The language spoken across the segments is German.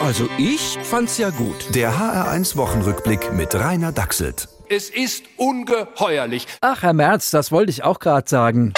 Also ich fand's ja gut. Der HR1 Wochenrückblick mit Rainer Dachselt. Es ist ungeheuerlich. Ach, Herr Merz, das wollte ich auch gerade sagen.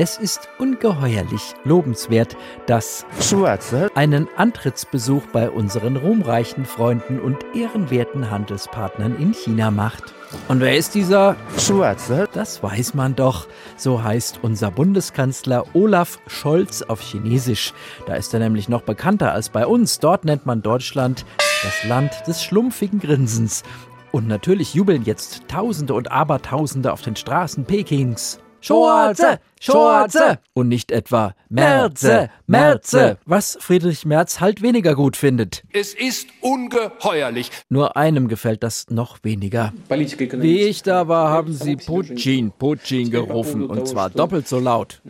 Es ist ungeheuerlich lobenswert, dass Schwarze einen Antrittsbesuch bei unseren ruhmreichen Freunden und ehrenwerten Handelspartnern in China macht. Und wer ist dieser? Schwarze Das weiß man doch. So heißt unser Bundeskanzler Olaf Scholz auf Chinesisch. Da ist er nämlich noch bekannter als bei uns. Dort nennt man Deutschland das Land des schlumpfigen Grinsens. Und natürlich jubeln jetzt Tausende und Abertausende auf den Straßen Pekings. Schwarze, Schwarze und nicht etwa Merze, Merze, was Friedrich Merz halt weniger gut findet. Es ist ungeheuerlich. Nur einem gefällt das noch weniger. Wie ich da war, haben sie Putin, Putin gerufen und zwar doppelt so laut.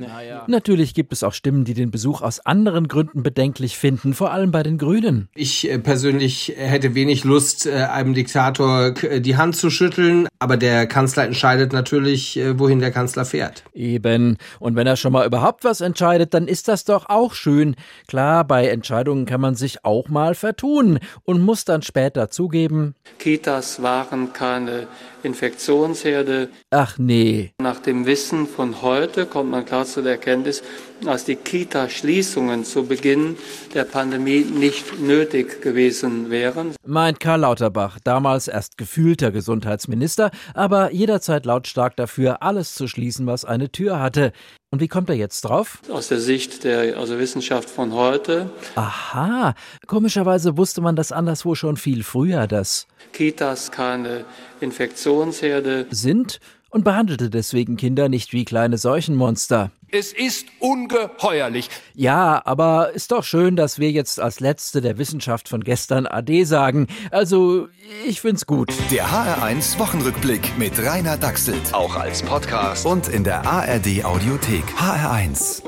Natürlich gibt es auch Stimmen, die den Besuch aus anderen Gründen bedenklich finden, vor allem bei den Grünen. Ich äh, persönlich hätte wenig Lust, äh, einem Diktator äh, die Hand zu schütteln, aber der Kanzler entscheidet natürlich, wohin der Kanzler fährt. Eben. Und wenn er schon mal überhaupt was entscheidet, dann ist das doch auch schön. Klar, bei Entscheidungen kann man sich auch mal vertun und muss dann später zugeben, Kitas waren keine Infektionsherde. ach nee, Nach dem Wissen von heute kommt man klar zu der Erkenntnis, dass die Kita-Schließungen zu Beginn der Pandemie nicht nötig gewesen wären. meint Karl Lauterbach, damals erst gefühlter Gesundheitsminister, aber jederzeit lautstark dafür, alles zu schließen, was eine Tür hatte. Und wie kommt er jetzt drauf? Aus der Sicht der also Wissenschaft von heute, Aha, komischerweise wusste man das anderswo schon viel früher, das Kitas keine Infektionsherde. sind und behandelte deswegen Kinder nicht wie kleine Seuchenmonster. Es ist ungeheuerlich. Ja, aber ist doch schön, dass wir jetzt als Letzte der Wissenschaft von gestern Ade sagen. Also, ich find's gut. Der HR1 Wochenrückblick mit Rainer Dachselt. Auch als Podcast. Und in der ARD Audiothek. HR1.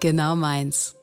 Genau meins.